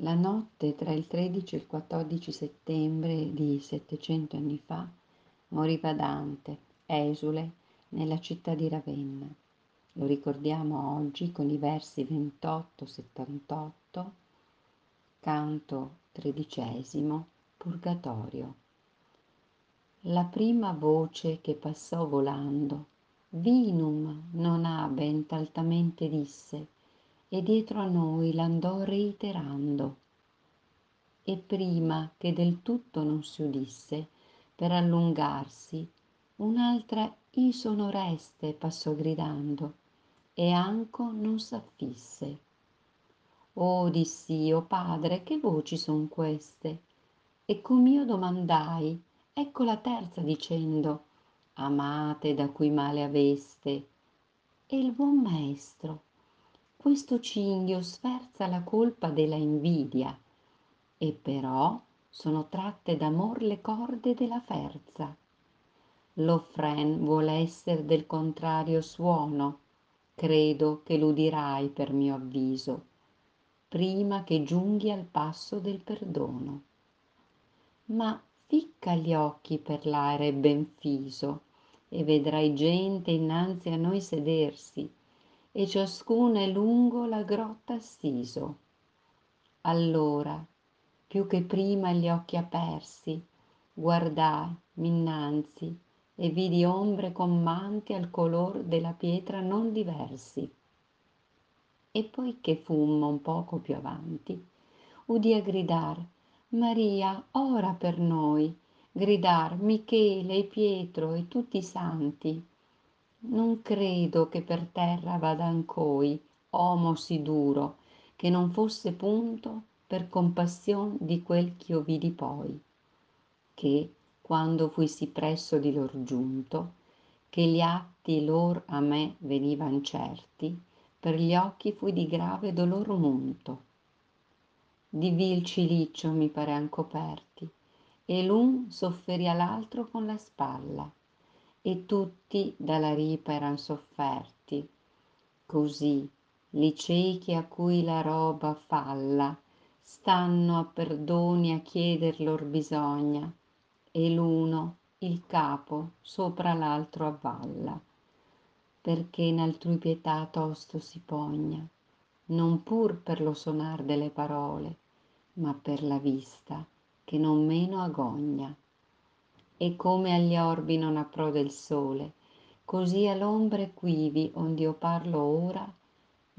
La notte tra il 13 e il 14 settembre di 700 anni fa moriva Dante, esule, nella città di Ravenna. Lo ricordiamo oggi con i versi 28-78, canto tredicesimo, Purgatorio. La prima voce che passò volando, Vinum non habent altamente disse, e dietro a noi l'andò reiterando. E prima che del tutto non si udisse, per allungarsi, un'altra i sonoreste passò gridando, e anco non s'affisse. Oh, dissi, o padre, che voci son queste? E com'io domandai, ecco la terza dicendo, amate da cui male aveste. E il buon maestro, questo cinghio sferza la colpa della invidia e però sono tratte d'amor le corde della ferza. Lo fren vuol esser del contrario suono. Credo che l'udirai per mio avviso prima che giunghi al passo del perdono. Ma ficca gli occhi per l'aere ben fiso e vedrai gente innanzi a noi sedersi e ciascuno è lungo la grotta assiso. Allora più che prima gli occhi apersi guardai innanzi e vidi ombre con manti al color della pietra non diversi. E poi che fummo un poco più avanti udia gridar maria ora per noi! Gridar michele e pietro e tutti i santi non credo che per terra vada ancoi omo sì duro che non fosse punto per compassion di quel ch'io vidi poi che quando fui sì presso di lor giunto che gli atti lor a me venivan certi per gli occhi fui di grave dolor munto. Di vil cilicio mi parean coperti e l'un sofferia l'altro con la spalla e tutti dalla ripa eran sofferti. Così li ciechi a cui la roba falla stanno a perdoni a chieder lor bisogna e l'uno il capo sopra l'altro avvalla perché in altrui pietà tosto si pogna non pur per lo sonar delle parole ma per la vista che non meno agogna e come agli orbi non approda il sole. Così all'ombre quivi ond'io parlo ora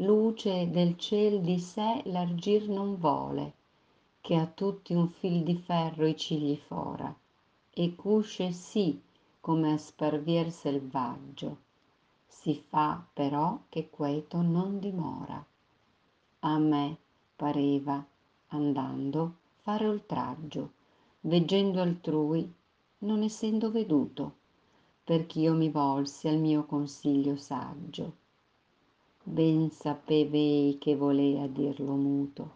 luce del ciel di sé largir non vole che a tutti un fil di ferro i cigli fora e cusce sì come a sparvier selvaggio. Si fa però che queto non dimora. A me pareva andando fare oltraggio veggendo altrui non essendo veduto perch'io mi volsi al mio consiglio saggio. Ben sapevei che volea dirlo muto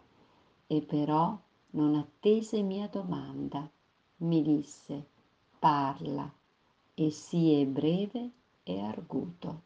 e però non attese mia domanda. Mi disse parla e sii breve e arguto